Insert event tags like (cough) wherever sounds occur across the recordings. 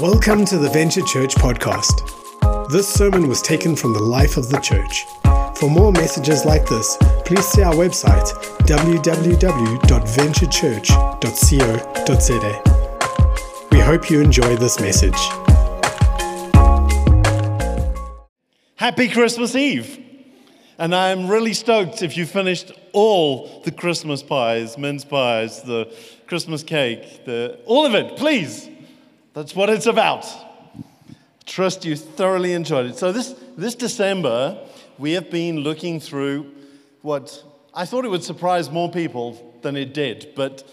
Welcome to the Venture Church podcast. This sermon was taken from the life of the church. For more messages like this, please see our website www.venturechurch.co.za. We hope you enjoy this message. Happy Christmas Eve. And I'm really stoked if you finished all the Christmas pies, mince pies, the Christmas cake, the, all of it, please. That's what it's about. Trust you thoroughly enjoyed it. So, this, this December, we have been looking through what I thought it would surprise more people than it did, but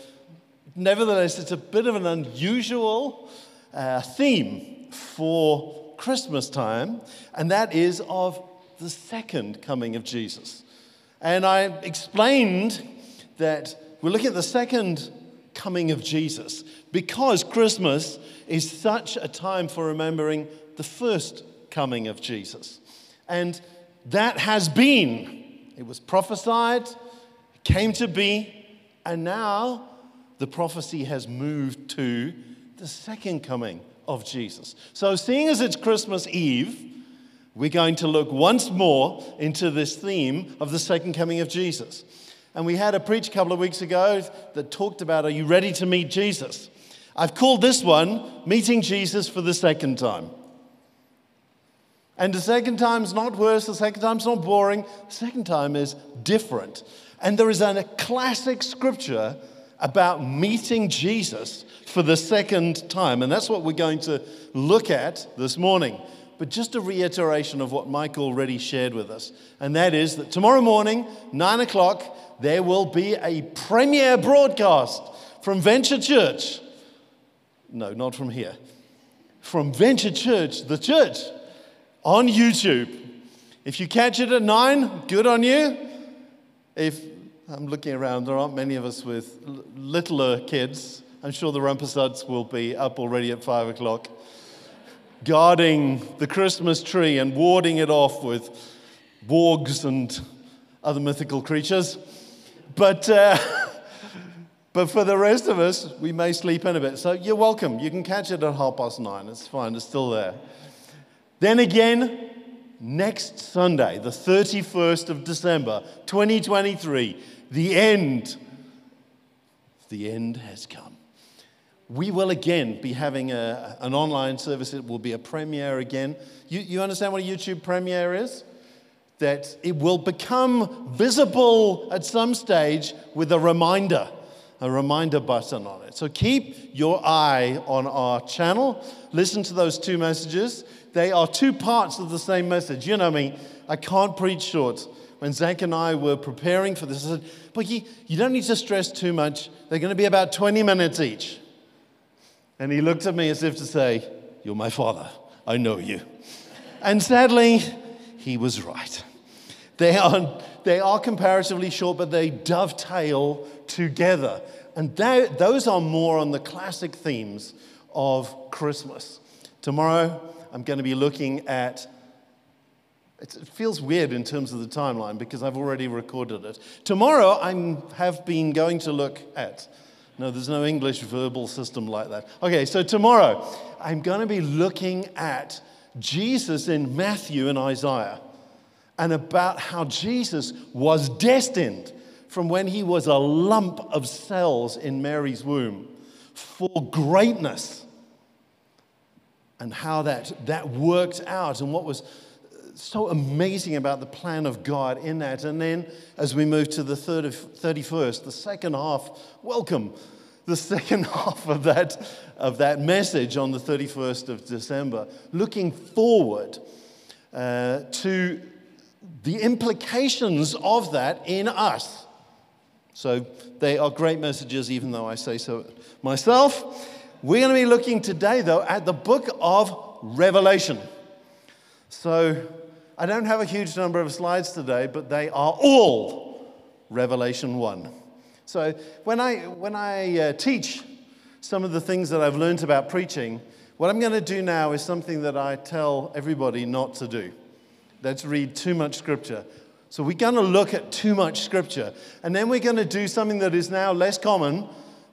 nevertheless, it's a bit of an unusual uh, theme for Christmas time, and that is of the second coming of Jesus. And I explained that we're looking at the second coming of Jesus because Christmas is such a time for remembering the first coming of Jesus. And that has been, it was prophesied, it came to be, and now the prophecy has moved to the second coming of Jesus. So, seeing as it's Christmas Eve, we're going to look once more into this theme of the second coming of Jesus. And we had a preach a couple of weeks ago that talked about Are you ready to meet Jesus? I've called this one Meeting Jesus for the Second Time. And the second time is not worse, the second time is not boring, the second time is different. And there is a classic scripture about meeting Jesus for the second time. And that's what we're going to look at this morning. But just a reiteration of what Mike already shared with us. And that is that tomorrow morning, nine o'clock, there will be a premiere broadcast from Venture Church. No, not from here. From Venture Church, the church, on YouTube. If you catch it at nine, good on you. If I'm looking around, there aren't many of us with littler kids. I'm sure the Rumpasuds will be up already at five o'clock, guarding the Christmas tree and warding it off with wargs and other mythical creatures. But, uh, (laughs) but for the rest of us, we may sleep in a bit. So you're welcome. You can catch it at half past nine. It's fine, it's still there. Then again, next Sunday, the 31st of December, 2023, the end. The end has come. We will again be having a, an online service. It will be a premiere again. You, you understand what a YouTube premiere is? that it will become visible at some stage with a reminder, a reminder button on it. So keep your eye on our channel. Listen to those two messages. They are two parts of the same message. You know me, I can't preach short. When Zach and I were preparing for this, I said, But you, you don't need to stress too much. They're going to be about 20 minutes each. And he looked at me as if to say, You're my father. I know you. And sadly, he was right. They are, they are comparatively short, but they dovetail together. And that, those are more on the classic themes of Christmas. Tomorrow, I'm going to be looking at it feels weird in terms of the timeline because I've already recorded it. Tomorrow, I have been going to look at. No, there's no English verbal system like that. Okay, so tomorrow, I'm going to be looking at Jesus in Matthew and Isaiah and about how Jesus was destined from when he was a lump of cells in Mary's womb for greatness and how that, that worked out and what was so amazing about the plan of God in that. And then as we move to the 31st, the second half, welcome, the (laughs) second half of that, of that message on the 31st of December, looking forward uh, to the implications of that in us. So they are great messages, even though I say so myself. We're going to be looking today, though, at the book of Revelation. So I don't have a huge number of slides today, but they are all Revelation 1. So when I, when I uh, teach some of the things that I've learned about preaching, what I'm going to do now is something that I tell everybody not to do. Let's read too much scripture. So we're going to look at too much scripture. And then we're going to do something that is now less common,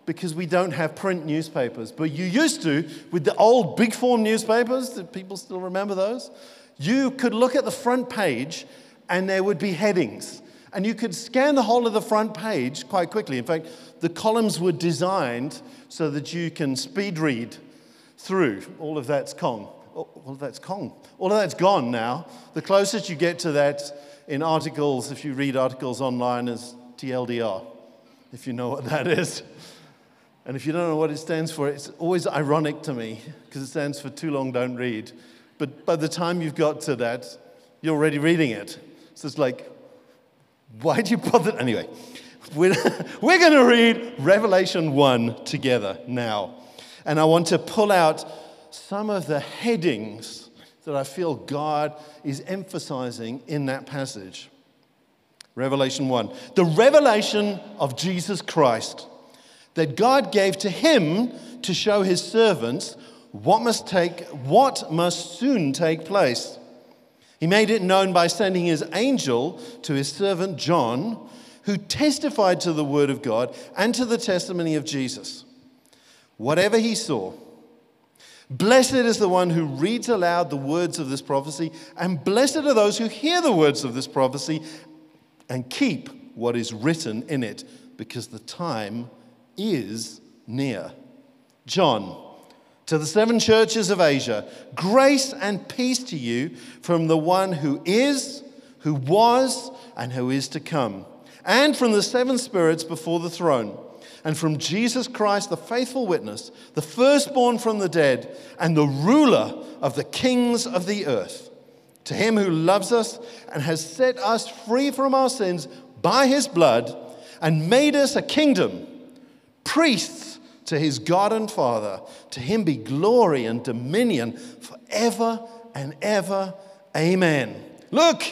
because we don't have print newspapers. But you used to, with the old big form newspapers, do people still remember those? You could look at the front page and there would be headings. And you could scan the whole of the front page quite quickly. In fact, the columns were designed so that you can speed read through. All of that's Kong. All of that's Kong. All of that's gone now. The closest you get to that in articles, if you read articles online, is TLDR, if you know what that is. And if you don't know what it stands for, it's always ironic to me because it stands for too long don't read. But by the time you've got to that, you're already reading it. So it's like, why do you bother? Anyway, we're, (laughs) we're going to read Revelation 1 together now. And I want to pull out some of the headings that I feel God is emphasizing in that passage. Revelation 1. The revelation of Jesus Christ that God gave to him to show his servants what must take what must soon take place. He made it known by sending his angel to his servant John, who testified to the word of God and to the testimony of Jesus. Whatever he saw, blessed is the one who reads aloud the words of this prophecy, and blessed are those who hear the words of this prophecy and keep what is written in it, because the time is near. John, to the seven churches of Asia, grace and peace to you from the one who is, who was, and who is to come, and from the seven spirits before the throne, and from Jesus Christ, the faithful witness, the firstborn from the dead, and the ruler of the kings of the earth. To him who loves us and has set us free from our sins by his blood and made us a kingdom priests to his God and Father. To him be glory and dominion forever and ever. Amen. Look,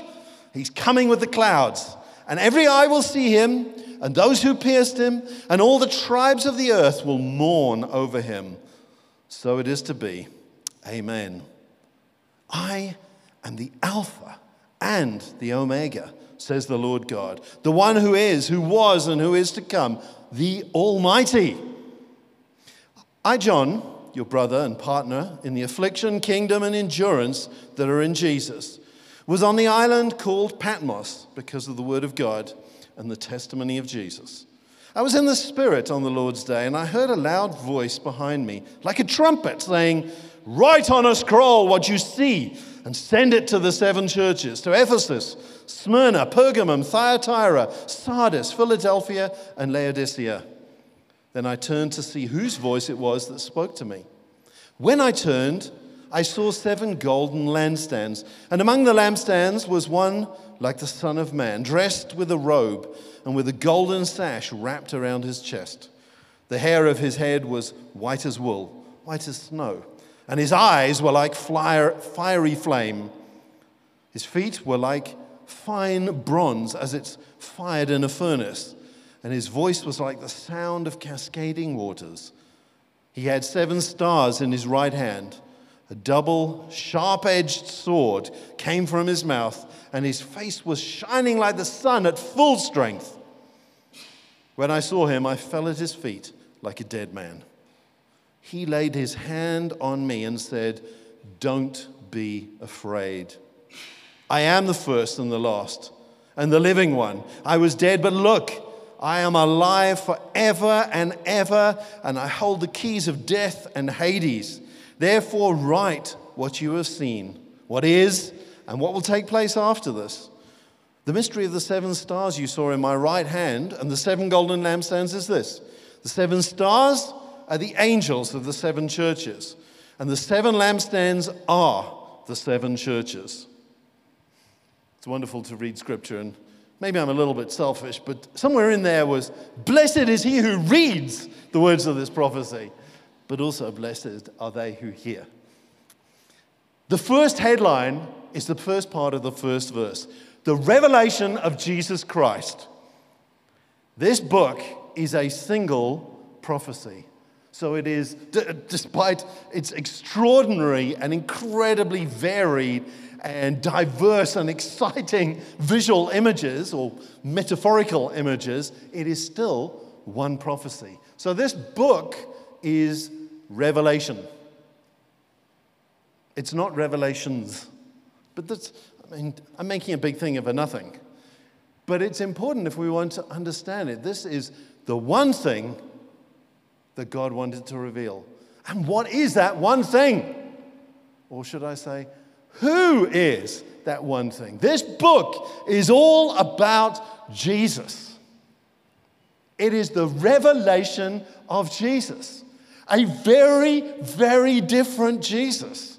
he's coming with the clouds, and every eye will see him, and those who pierced him, and all the tribes of the earth will mourn over him. So it is to be. Amen. I am the Alpha and the Omega, says the Lord God, the one who is, who was, and who is to come the Almighty. I, John, your brother and partner in the affliction, kingdom, and endurance that are in Jesus, was on the island called Patmos because of the word of God and the testimony of Jesus. I was in the Spirit on the Lord's day, and I heard a loud voice behind me, like a trumpet, saying, Write on a scroll what you see and send it to the seven churches to Ephesus, Smyrna, Pergamum, Thyatira, Sardis, Philadelphia, and Laodicea. Then I turned to see whose voice it was that spoke to me. When I turned, I saw seven golden lampstands, and among the lampstands was one like the Son of Man, dressed with a robe and with a golden sash wrapped around his chest. The hair of his head was white as wool, white as snow and his eyes were like fiery flame. His feet were like fine bronze as it's fired in a furnace, and his voice was like the sound of cascading waters. He had seven stars in his right hand. A double, sharp edged sword came from his mouth, and his face was shining like the sun at full strength. When I saw him, I fell at his feet like a dead man he laid his hand on me and said, Don't be afraid. I am the first and the last and the living one. I was dead, but look, I am alive forever and ever, and I hold the keys of death and Hades. Therefore, write what you have seen, what is, and what will take place after this. The mystery of the seven stars you saw in my right hand and the seven golden lampstands is this the seven stars are the angels of the seven churches, and the seven lampstands are the seven churches. It's wonderful to read scripture, and maybe I'm a little bit selfish, but somewhere in there was, Blessed is he who reads the words of this prophecy, but also blessed are they who hear. The first headline is the first part of the first verse the revelation of Jesus Christ. This book is a single prophecy. So it is, d- despite its extraordinary and incredibly varied and diverse and exciting visual images or metaphorical images, it is still one prophecy. So this book is Revelation. It's not Revelations. But that's, I mean, I'm making a big thing of a nothing. But it's important if we want to understand it. This is the one thing that God wanted to reveal. And what is that one thing? Or should I say, who is that one thing? This book is all about Jesus. It is the revelation of Jesus, a very, very different Jesus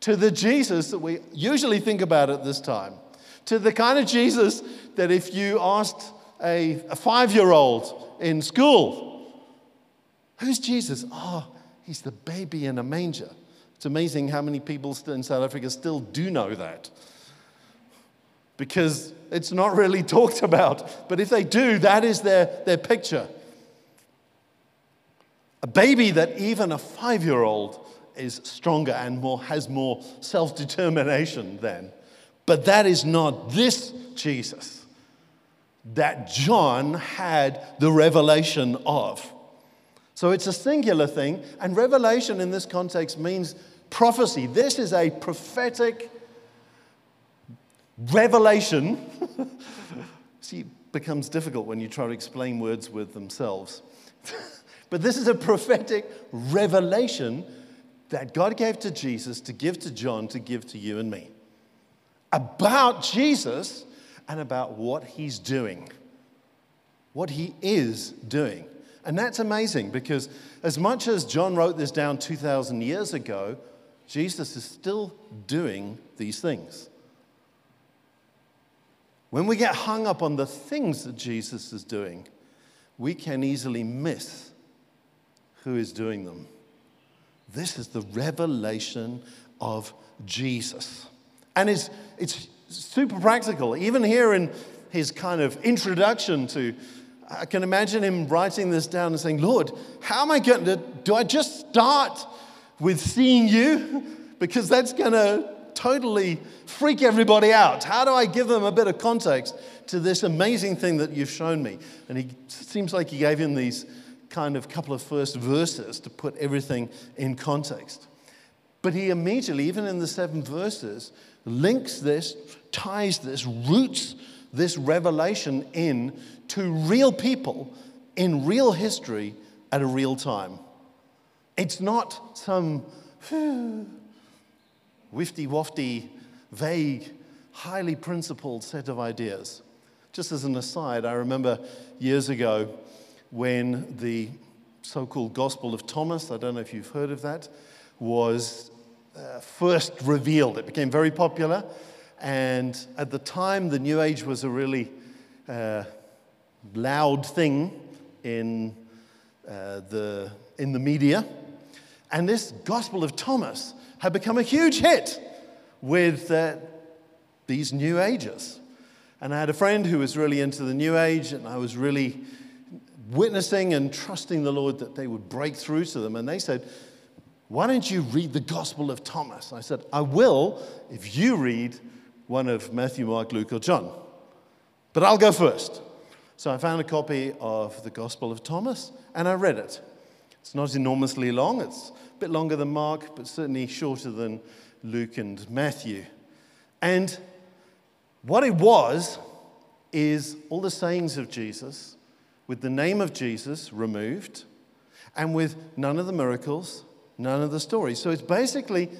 to the Jesus that we usually think about at this time, to the kind of Jesus that if you asked a, a five year old in school, who's Jesus? Oh, he's the baby in a manger. It's amazing how many people in South Africa still do know that because it's not really (laughs) talked about. But if they do, that is their, their picture. A baby that even a five year old is stronger and more, has more self determination than. But that is not this Jesus that John had the revelation of. So it's a singular thing, and revelation in this context means prophecy. This is a prophetic revelation. (laughs) See, it becomes difficult when you try to explain words with themselves. (laughs) but this is a prophetic revelation that God gave to Jesus to give to John to give to you and me about Jesus and about what he's doing, what he is doing. And that's amazing because, as much as John wrote this down 2,000 years ago, Jesus is still doing these things. When we get hung up on the things that Jesus is doing, we can easily miss who is doing them. This is the revelation of Jesus. And it's, it's super practical. Even here in his kind of introduction to, I can imagine him writing this down and saying, Lord, how am I going to, do I just start with seeing you because that's going to totally freak everybody out. How do I give them a bit of context to this amazing thing that you've shown me? And he seems like he gave him these kind of couple of first verses to put everything in context. But he immediately, even in the seven verses, links this, ties this, roots this revelation in to real people in real history at a real time. It's not some (sighs) wifty wafty, vague, highly principled set of ideas. Just as an aside, I remember years ago when the so called Gospel of Thomas, I don't know if you've heard of that, was uh, first revealed. It became very popular. And at the time, the New Age was a really uh, loud thing in, uh, the, in the media. And this Gospel of Thomas had become a huge hit with uh, these New Ages. And I had a friend who was really into the New Age, and I was really witnessing and trusting the Lord that they would break through to them. And they said, Why don't you read the Gospel of Thomas? I said, I will if you read one of Matthew, Mark, Luke, or John. But I'll go first. So I found a copy of the Gospel of Thomas and I read it. It's not enormously long, it's a bit longer than Mark, but certainly shorter than Luke and Matthew. And what it was is all the sayings of Jesus with the name of Jesus removed and with none of the miracles, none of the stories. So it's basically,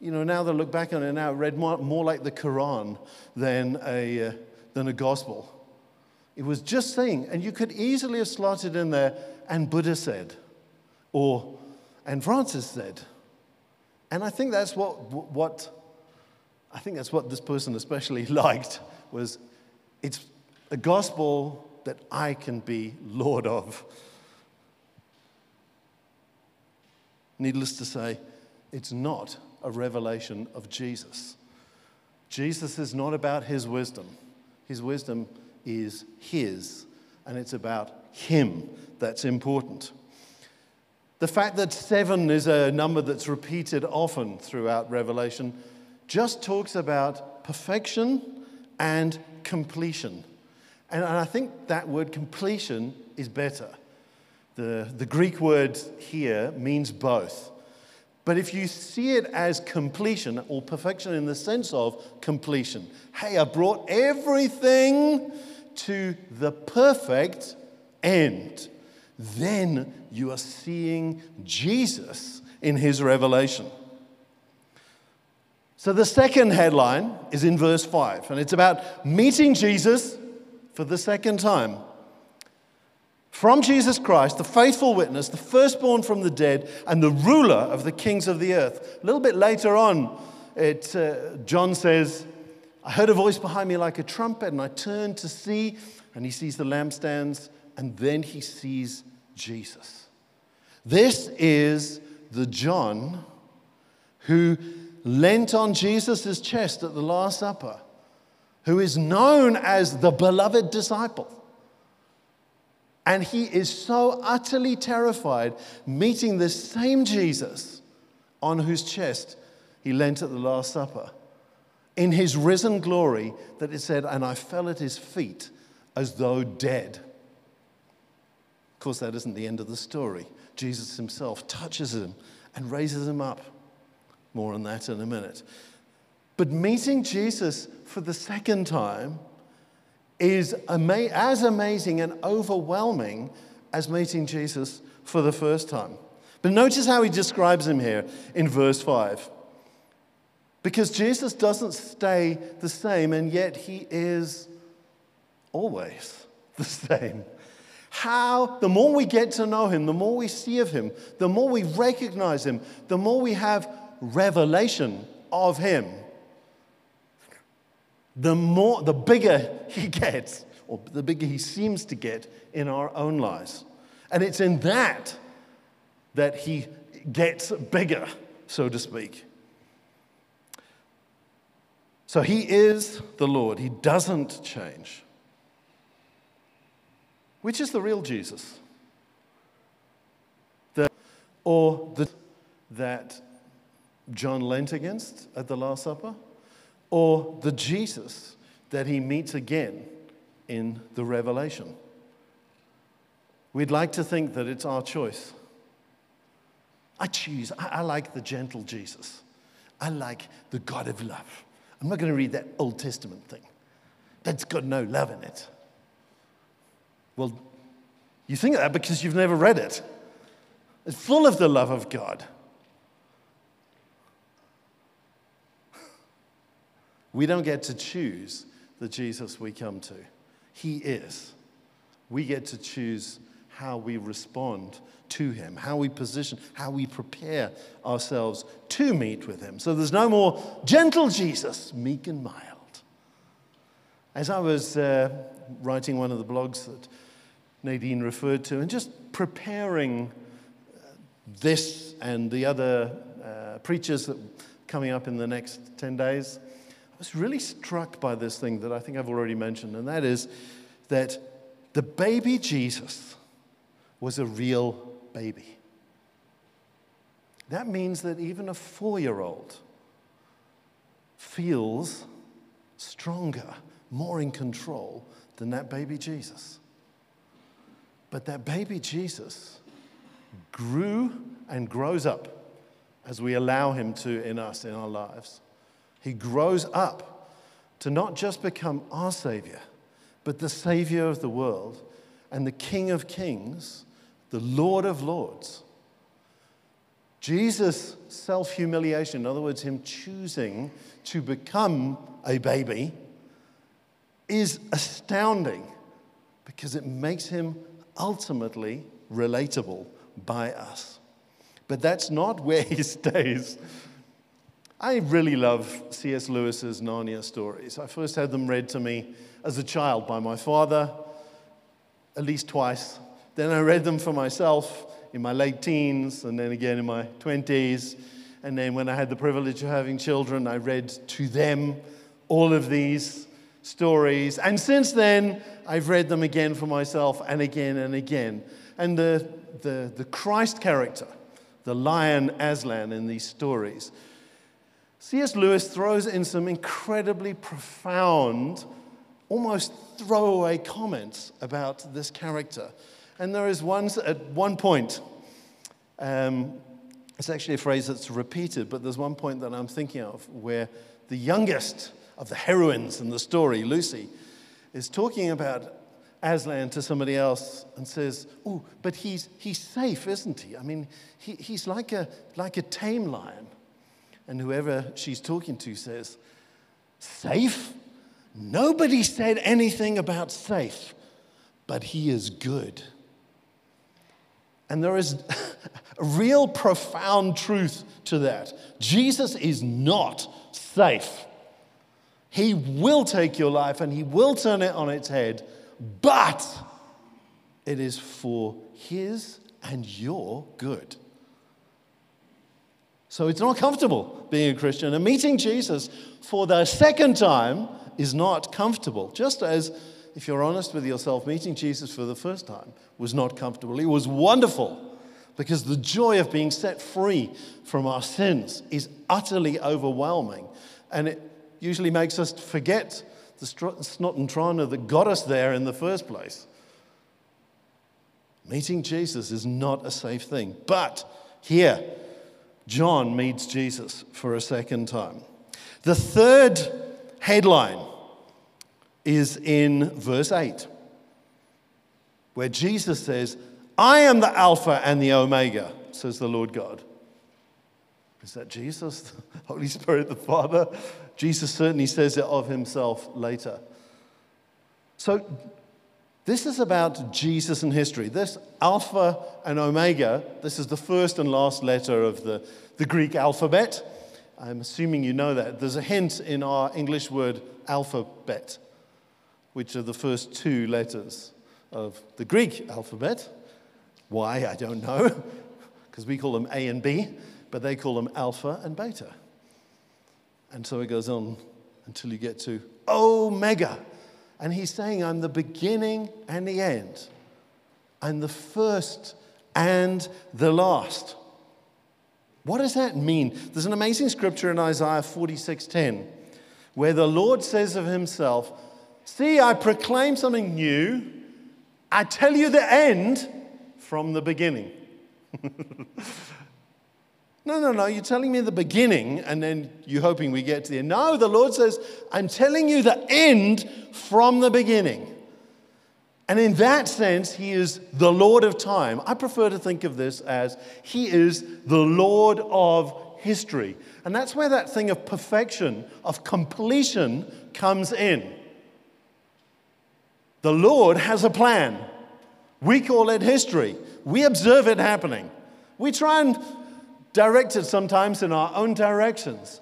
you know, now I look back on it now, it read more, more like the Quran than a, uh, than a gospel. It was just saying, and you could easily have slotted in there, and Buddha said, or and Francis said. And I think that's what, what I think that's what this person especially (laughs) liked was it's a gospel that I can be Lord of. Needless to say, it's not a revelation of Jesus. Jesus is not about his wisdom. His wisdom is his, and it's about him that's important. The fact that seven is a number that's repeated often throughout Revelation just talks about perfection and completion. And I think that word completion is better. The, the Greek word here means both. But if you see it as completion or perfection in the sense of completion, hey, I brought everything to the perfect end, then you are seeing Jesus in his revelation. So the second headline is in verse 5, and it's about meeting Jesus for the second time. From Jesus Christ, the faithful witness, the firstborn from the dead, and the ruler of the kings of the earth. A little bit later on, it, uh, John says, I heard a voice behind me like a trumpet, and I turned to see, and he sees the lampstands, and then he sees Jesus. This is the John who leant on Jesus' chest at the Last Supper, who is known as the beloved disciple. And he is so utterly terrified meeting this same Jesus on whose chest he leant at the Last Supper in his risen glory that it said, And I fell at his feet as though dead. Of course, that isn't the end of the story. Jesus himself touches him and raises him up. More on that in a minute. But meeting Jesus for the second time is ama- as amazing and overwhelming as meeting Jesus for the first time. But notice how he describes him here in verse 5. Because Jesus doesn't stay the same, and yet he is always (laughs) the same. How, the more we get to know him, the more we see of him, the more we recognize him, the more we have revelation of him, the more, the bigger (laughs) he gets, or the bigger he seems to get in our own lives. And it's in that that he gets bigger, so to speak. So he is the Lord. He doesn't change. Which is the real Jesus? The, or the that John leant against at the Last Supper? Or the Jesus that he meets again in the Revelation. We'd like to think that it's our choice. I choose, I, I, like the gentle Jesus. I like the God of love. I'm not going to read that Old Testament thing. That's got no love in it. Well, you think that because you've never read it. It's full of the love of God. We don't get to choose the Jesus we come to. He is. We get to choose how we respond to Him, how we position, how we prepare ourselves to meet with Him. So there's no more gentle Jesus, meek and mild. As I was uh, writing one of the blogs that Nadine referred to, and just preparing uh, this and the other uh, preachers that coming up in the next 10 days, was really struck by this thing that I think I've already mentioned, and that is that the baby Jesus was a real baby. That means that even a four year old feels stronger, more in control than that baby Jesus. But that baby Jesus grew and grows up as we allow him to in us, in our lives. He grows up to not just become our Savior, but the Savior of the world and the King of Kings, the Lord of Lords. Jesus' self humiliation, in other words, him choosing to become a baby, is astounding because it makes him ultimately relatable by us. But that's not where he (laughs) stays. I really love C.S. Lewis's Narnia stories. I first had them read to me as a child by my father, at least twice. Then I read them for myself in my late teens and then again in my 20s. And then when I had the privilege of having children, I read to them all of these stories. And since then, I've read them again for myself and again and again. And the, the, the Christ character, the lion Aslan in these stories, C.S. Lewis throws in some incredibly profound almost throwaway comments about this character. And there is one at one point, um, it's actually a phrase that's repeated, but there's one point that I'm thinking of where the youngest of the heroines in the story, Lucy, is talking about Aslan to somebody else and says, Oh, but he's, he's safe, isn't he? I mean, he, he's like a, like a tame lion. And whoever she's talking to says, Safe? Nobody said anything about safe, but he is good. And there is (laughs) a real profound truth to that. Jesus is not safe. He will take your life and he will turn it on its head, but it is for his and your good. So it's not comfortable being a Christian. And meeting Jesus for the second time is not comfortable. Just as, if you're honest with yourself, meeting Jesus for the first time was not comfortable. It was wonderful because the joy of being set free from our sins is utterly overwhelming. And it usually makes us forget the snot and trane that got us there in the first place. Meeting Jesus is not a safe thing. But here, John meets Jesus for a second time. The third headline is in verse 8, where Jesus says, I am the Alpha and the Omega, says the Lord God. Is that Jesus, (laughs) the Holy Spirit, the Father? Jesus certainly says it of himself later. So, this is about Jesus and history. This Alpha and Omega, this is the first and last letter of the, the Greek alphabet. I'm assuming you know that. There's a hint in our English word alphabet, which are the first two letters of the Greek alphabet. Why, I don't know, (laughs) because we call them A and B, but they call them alpha and beta. And so it goes on until you get to Omega. And he's saying, I'm the beginning and the end. I'm the first and the last. What does that mean? There's an amazing scripture in Isaiah 46:10 where the Lord says of himself, "See, I proclaim something new. I tell you the end from the beginning." (laughs) No, no, no. You're telling me the beginning and then you're hoping we get to the end. No, the Lord says, I'm telling you the end from the beginning. And in that sense, He is the Lord of time. I prefer to think of this as He is the Lord of history. And that's where that thing of perfection, of completion, comes in. The Lord has a plan. We call it history. We observe it happening. We try and directed sometimes in our own directions.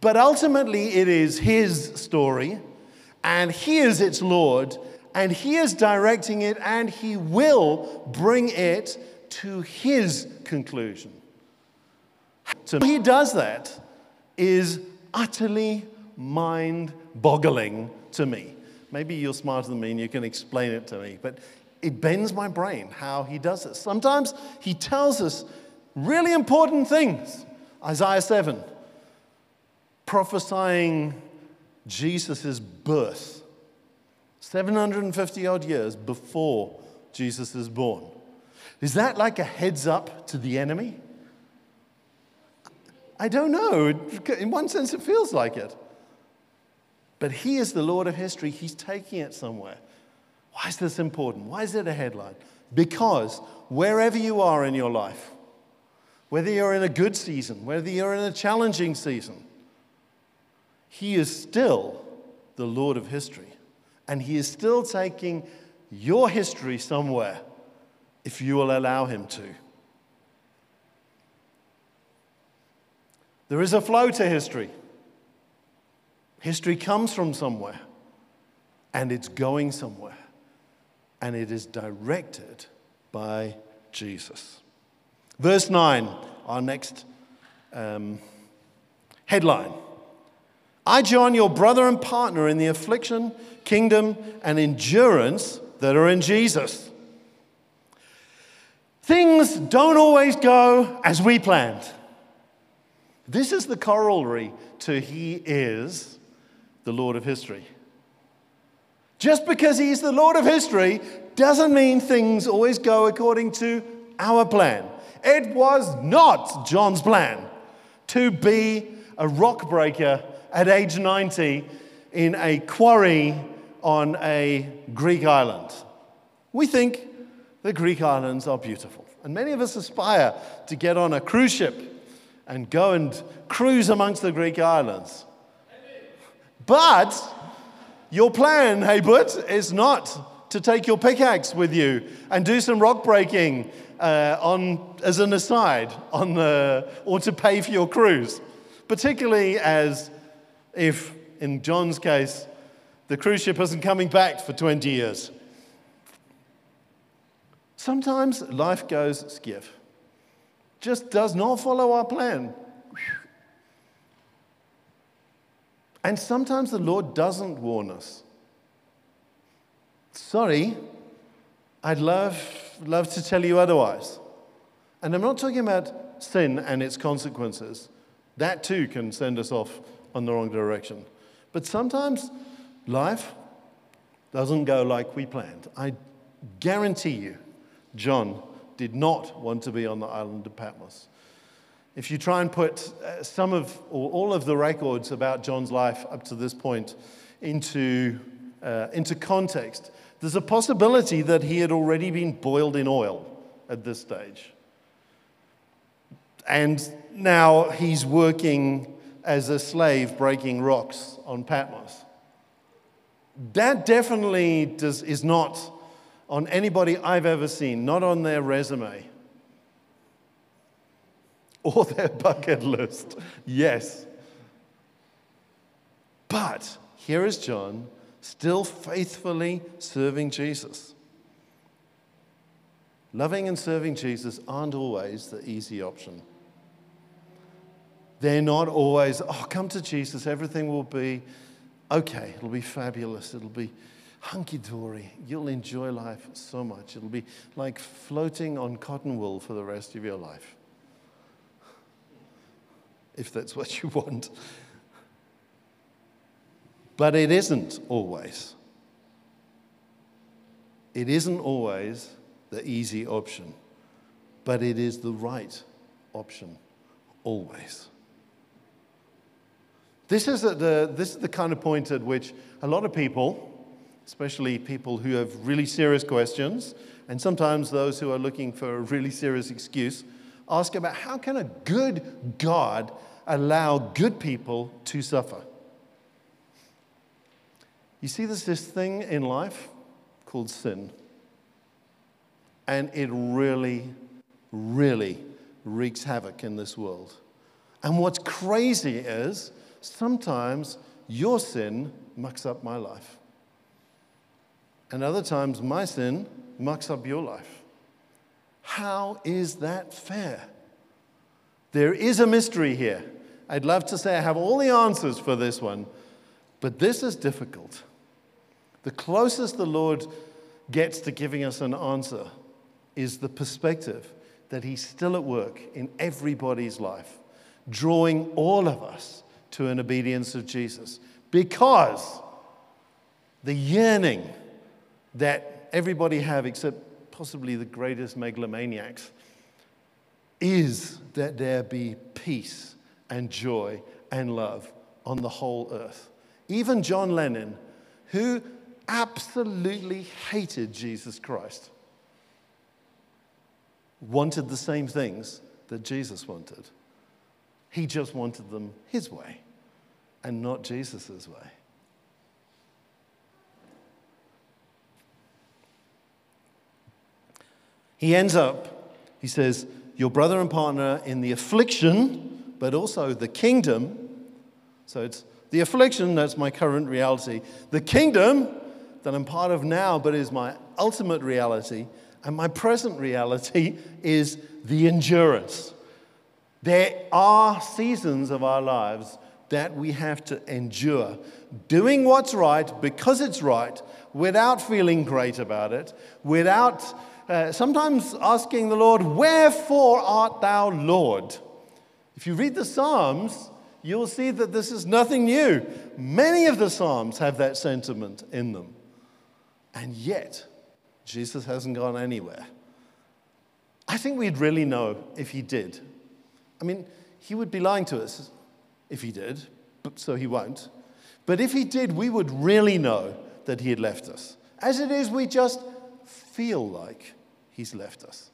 But ultimately, it is His story, and He is its Lord, and He is directing it, and He will bring it to His conclusion. So He does that is utterly mind boggling to me. Maybe you're smarter than me and you can explain it to me, but it bends my brain how He does it. Sometimes He tells us really important things. Isaiah 7, prophesying Jesus' birth, 750 odd years before Jesus is born. Is that like a heads up to the enemy? I don't know. In one sense, it feels like it. But he is the Lord of history. He's taking it somewhere. Why is this important? Why is it a headline? Because wherever you are in your life, whether you're in a good season, whether you're in a challenging season, He is still the Lord of history. And He is still taking your history somewhere if you will allow Him to. There is a flow to history. History comes from somewhere, and it's going somewhere, and it is directed by Jesus. Verse 9, our next um, headline. I, John, your brother and partner in the affliction, kingdom, and endurance that are in Jesus. Things don't always go as we planned. This is the corollary to He is the Lord of history. Just because He's the Lord of history doesn't mean things always go according to our plan. It was not John's plan to be a rock breaker at age 90 in a quarry on a Greek island. We think the Greek islands are beautiful. And many of us aspire to get on a cruise ship and go and cruise amongst the Greek islands. But your plan, hey, but, is not to take your pickaxe with you and do some rock breaking uh, on, as an aside on the, or to pay for your cruise. Particularly as if, in John's case, the cruise ship isn't coming back for 20 years. Sometimes life goes skiff, just does not follow our plan. And sometimes the Lord doesn't warn us. Sorry, I'd love, love to tell you otherwise. And I'm not talking about sin and its consequences. That too can send us off on the wrong direction. But sometimes life doesn't go like we planned. I guarantee you, John did not want to be on the island of Patmos. If you try and put uh, some of, or all of the records about John's life up to this point into, uh, into context, there's a possibility that he had already been boiled in oil at this stage. And now he's working as a slave breaking rocks on Patmos. That definitely does, is not on anybody I've ever seen, not on their resume (laughs) or their bucket list. Yes. But here is John still faithfully serving Jesus. Loving and serving Jesus aren't always the easy option. They're not always, oh, come to Jesus, everything will be okay, it'll be fabulous, it'll be hunky dory. You'll enjoy life so much. It'll be like floating on cotton wool for the rest of your life. If that's what you (laughs) want. But it isn't always. It isn't always the easy option, but it is the right option always. This is, the, this is the kind of point at which a lot of people, especially people who have really serious questions, and sometimes those who are looking for a really serious excuse, ask about how can a good God allow good people to suffer? You see, there's this thing in life called sin. And it really, really wreaks havoc in this world. And what's crazy is sometimes your sin mucks up my life. And other times my sin mucks up your life. How is that fair? There is a mystery here. I'd love to say I have all the answers for this one, but this is difficult. The closest the Lord gets to giving us an answer is the perspective that He's still at work in everybody's life, drawing all of us to an obedience of Jesus. Because the yearning that everybody have, except possibly the greatest megalomaniacs, is that there be peace and joy and love on the whole earth. Even John Lennon, who absolutely hated Jesus Christ, wanted the same things that Jesus wanted. He just wanted them his way and not Jesus' way. He ends up, he says, Your brother and partner in the affliction, but also the kingdom. So it's the affliction, that's my current reality. The kingdom, that I'm part of now, but is my ultimate reality. And my present reality (laughs) is the endurance. There are seasons of our lives that we have to endure, doing what's right because it's right, without feeling great about it, without uh, sometimes asking the Lord, Wherefore art thou Lord? If you read the Psalms, you'll see that this is nothing new. Many of the Psalms have that sentiment in them. And yet, Jesus hasn't gone anywhere. I think we'd really know if he did. I mean, he would be lying to us if he did, so he won't. But if he did, we would really know that he had left us. As it is, we just feel like he's left us.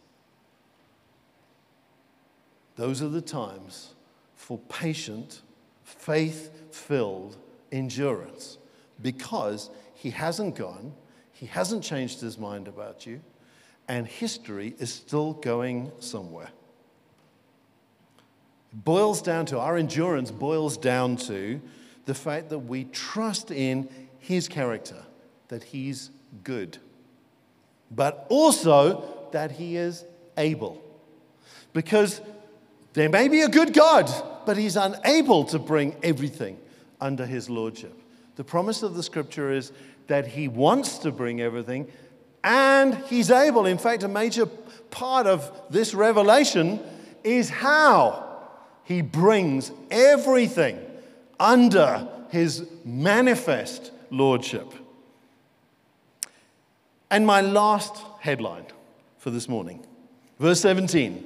Those are the times for patient, faith filled endurance because he hasn't gone, he hasn't changed his mind about you, and history is still going somewhere. It boils down to our endurance, boils down to the fact that we trust in his character, that he's good, but also that he is able. Because there may be a good God, but he's unable to bring everything under his lordship. The promise of the scripture is that he wants to bring everything and he's able. In fact, a major part of this revelation is how he brings everything under his manifest lordship. And my last headline for this morning, verse 17.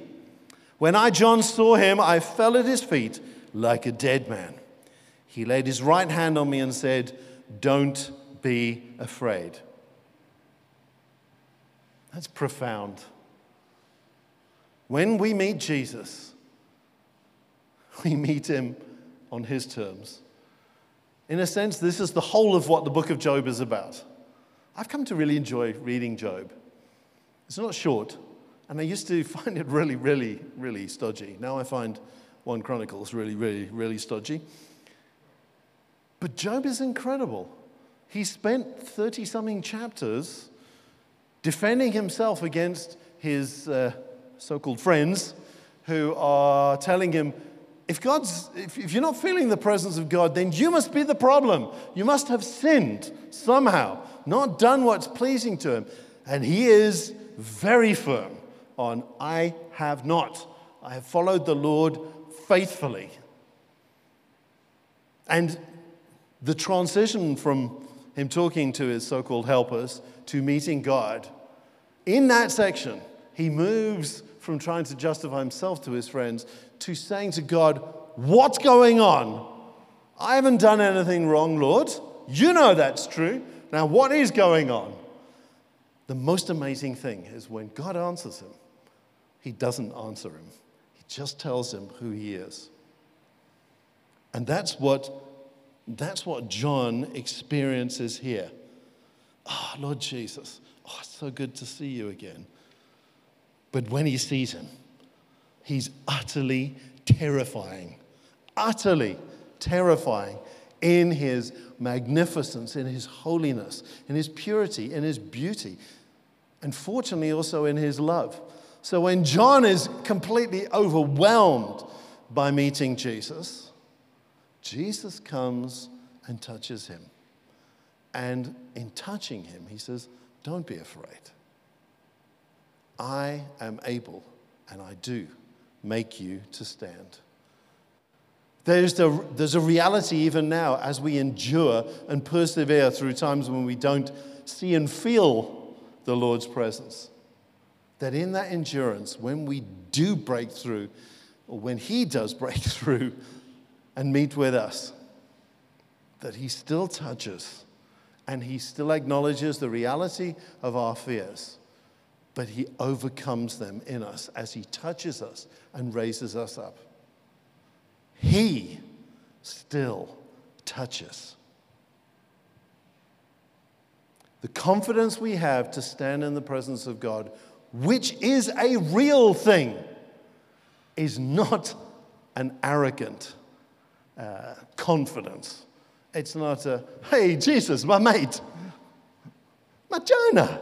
When I, John, saw him, I fell at his feet like a dead man. He laid his right hand on me and said, Don't be afraid. That's profound. When we meet Jesus, (laughs) we meet him on his terms. In a sense, this is the whole of what the book of Job is about. I've come to really enjoy reading Job. It's not short, and I used to (laughs) find it really, really, really stodgy. Now I find 1 Chronicles really, really, really stodgy. But Job is incredible. He spent 30 something chapters defending himself against his uh, so called friends who are telling him, if, God's, if, if you're not feeling the presence of God, then you must be the problem. You must have sinned somehow, not done what's pleasing to Him. And he is very firm on, I have not. I have followed the Lord faithfully. And the transition from him talking to his so called helpers to meeting God, in that section, he moves from trying to justify himself to his friends to saying to God, What's going on? I haven't done anything wrong, Lord. You know that's true. Now, what is going on? The most amazing thing is when God answers him, he doesn't answer him, he just tells him who he is. And that's what, that's what John experiences here. Oh, Lord Jesus, oh, it's so good to see you again. But when he sees him, he's utterly terrifying, utterly terrifying in his magnificence, in his holiness, in his purity, in his beauty, and fortunately also in his love. So when John is completely overwhelmed by meeting Jesus, Jesus comes and touches him. And in touching him, he says, Don't be afraid. I am able, and I do, make you to stand. There's a, there's a reality even now as we endure and persevere through times when we don't see and feel the Lord's presence. That in that endurance, when we do break through, or when He does (laughs) break through and meet with us, that He still touches and He still acknowledges the reality of our fears, but He overcomes them in us as He touches us and raises us up. He still touches. The confidence we have to stand in the presence of God, which is a real thing, is not an arrogant uh, confidence. It's not a, hey, Jesus, my mate, my Jonah.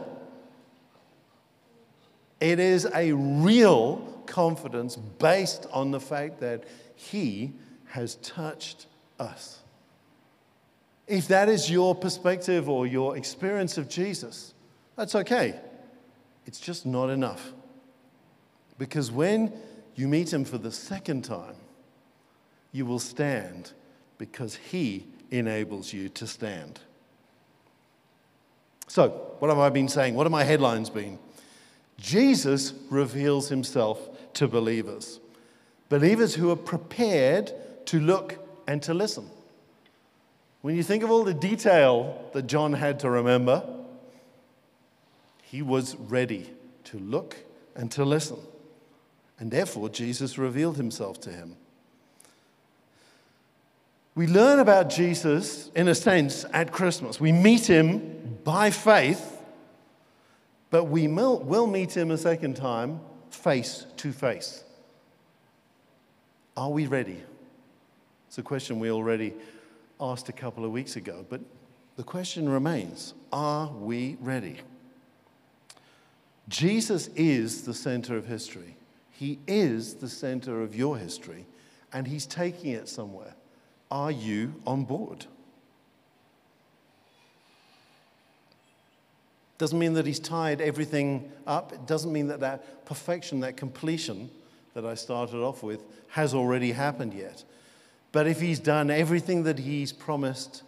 It is a real confidence based on the fact that he has touched us. If that is your perspective or your experience of Jesus, that's okay. It's just not enough. Because when you meet him for the second time, you will stand because he enables you to stand. So, what have I been saying? What have my headlines been? Jesus reveals himself to believers, believers who are prepared to look and to listen. When you think of all the detail that John had to remember, he was ready to look and to listen. And therefore, Jesus revealed himself to him. We learn about Jesus, in a sense, at Christmas. We meet him by faith, but we will meet him a second time face to face. Are we ready? It's a question we already asked a couple of weeks ago, but the question remains Are we ready? Jesus is the center of history. He is the center of your history, and He's taking it somewhere. Are you on board? Doesn't mean that He's tied everything up. It doesn't mean that that perfection, that completion that I started off with, has already happened yet. But if He's done everything that He's promised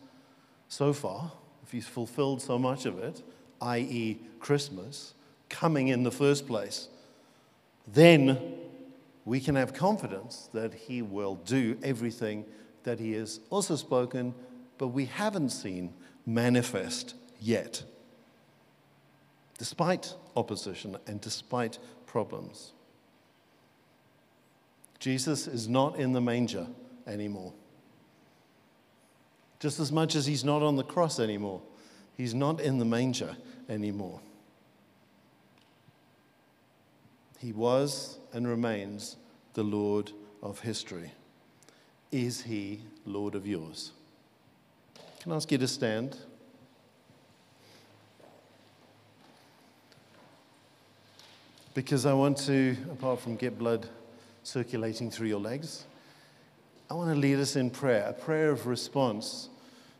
so far, if He's fulfilled so much of it, i.e., Christmas, coming in the first place, then we can have confidence that He will do everything that He has also spoken, but we haven't seen manifest yet, despite opposition and despite problems. Jesus is not in the manger anymore. Just as much as he's not on the cross anymore, he's not in the manger anymore. He was and remains the Lord of history. Is he Lord of yours? Can I ask you to stand? Because I want to, apart from get blood circulating through your legs, I want to lead us in prayer, a prayer of response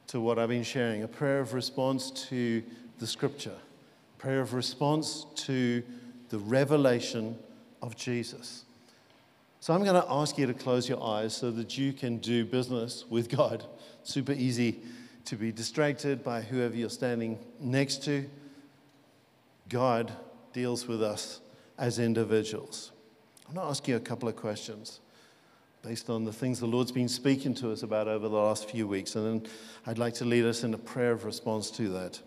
to what I've been sharing, a prayer of response to the scripture, prayer of response to the revelation of Jesus. So I'm going to ask you to close your eyes so that you can do business with God. (laughs) Super easy to be distracted by whoever you're standing next to. God deals with us as individuals. I'm going to ask you a couple of questions based on the things the Lord's been speaking to us about over the last few weeks. And then I'd like to lead us in a prayer of response to that.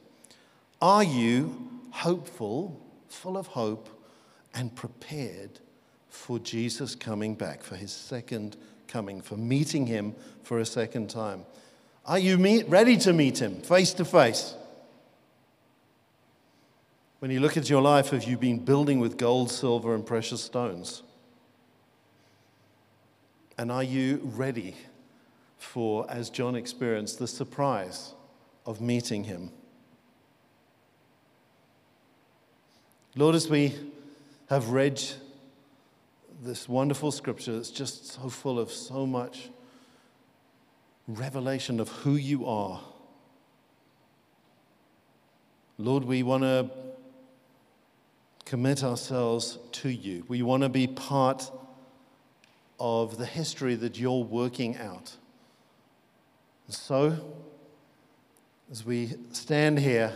Are you hopeful full of hope and prepared for Jesus coming back, for his second coming, for meeting him for a second time? Are you meet, ready to meet him face to face? When you look at your life, have you been building with gold, silver, and precious stones? And are you ready for, as John experienced, the surprise of meeting him? Lord, as we have read this wonderful scripture that's just so full of so much revelation of who you are, Lord, we want to commit ourselves to you. We want to be part of the history that you're working out. So, as we stand here,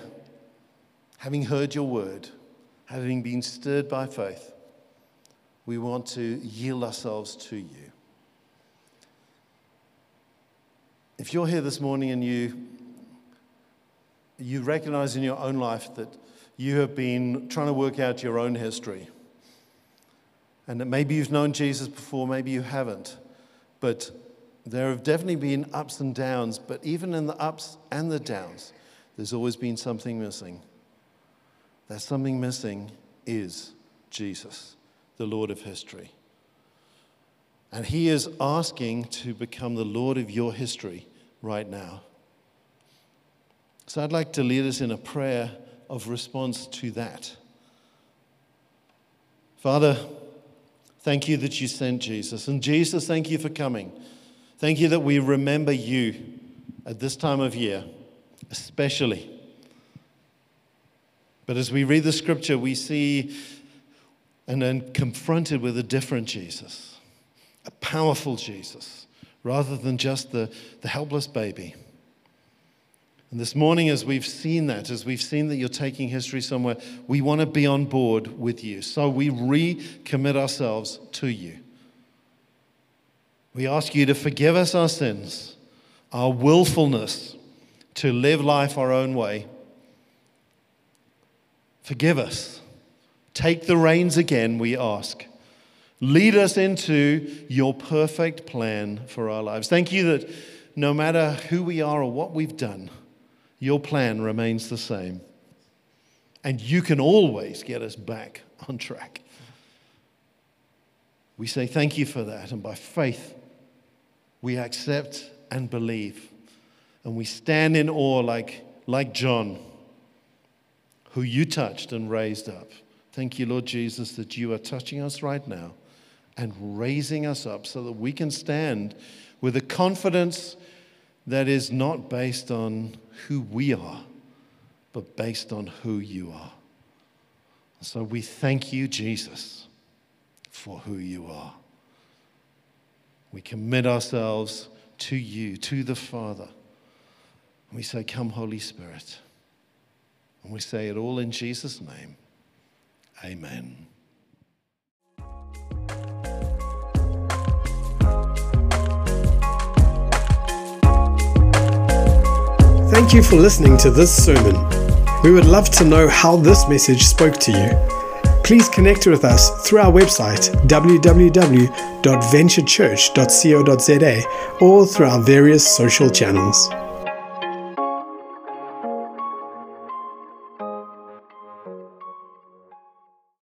having heard your word, having been stirred by faith, we want to yield ourselves to you. If you're here this morning and you, you recognize in your own life that you have been trying to work out your own history, and that maybe you've known Jesus before, maybe you haven't, but there have definitely been ups and downs, but even in the ups and the downs, there's always been something missing. That something missing is Jesus, the Lord of history. And He is asking to become the Lord of your history right now. So I'd like to lead us in a prayer of response to that. Father, thank you that you sent Jesus. And Jesus, thank you for coming. Thank you that we remember you at this time of year, especially. But as we read the scripture, we see and then confronted with a different Jesus, a powerful Jesus, rather than just the, the helpless baby. And this morning, as we've seen that, as we've seen that you're taking history somewhere, we want to be on board with you. So we recommit ourselves to you. We ask you to forgive us our sins, our willfulness to live life our own way. Forgive us. Take the reins again, we ask. Lead us into your perfect plan for our lives. Thank you that no matter who we are or what we've done, your plan remains the same. And you can always get us back on track. We say thank you for that. And by faith, we accept and believe. And we stand in awe like, like John, who you touched and raised up. Thank you, Lord Jesus, that you are touching us right now and raising us up so that we can stand with a confidence that is not based on who we are, but based on who you are. So we thank you, Jesus, for who you are. We commit ourselves to you, to the Father. And we say, Come, Holy Spirit. And we say it all in Jesus' name. Amen. Thank you for listening to this sermon. We would love to know how this message spoke to you. Please connect with us through our website www.venturechurch.co.za or through our various social channels.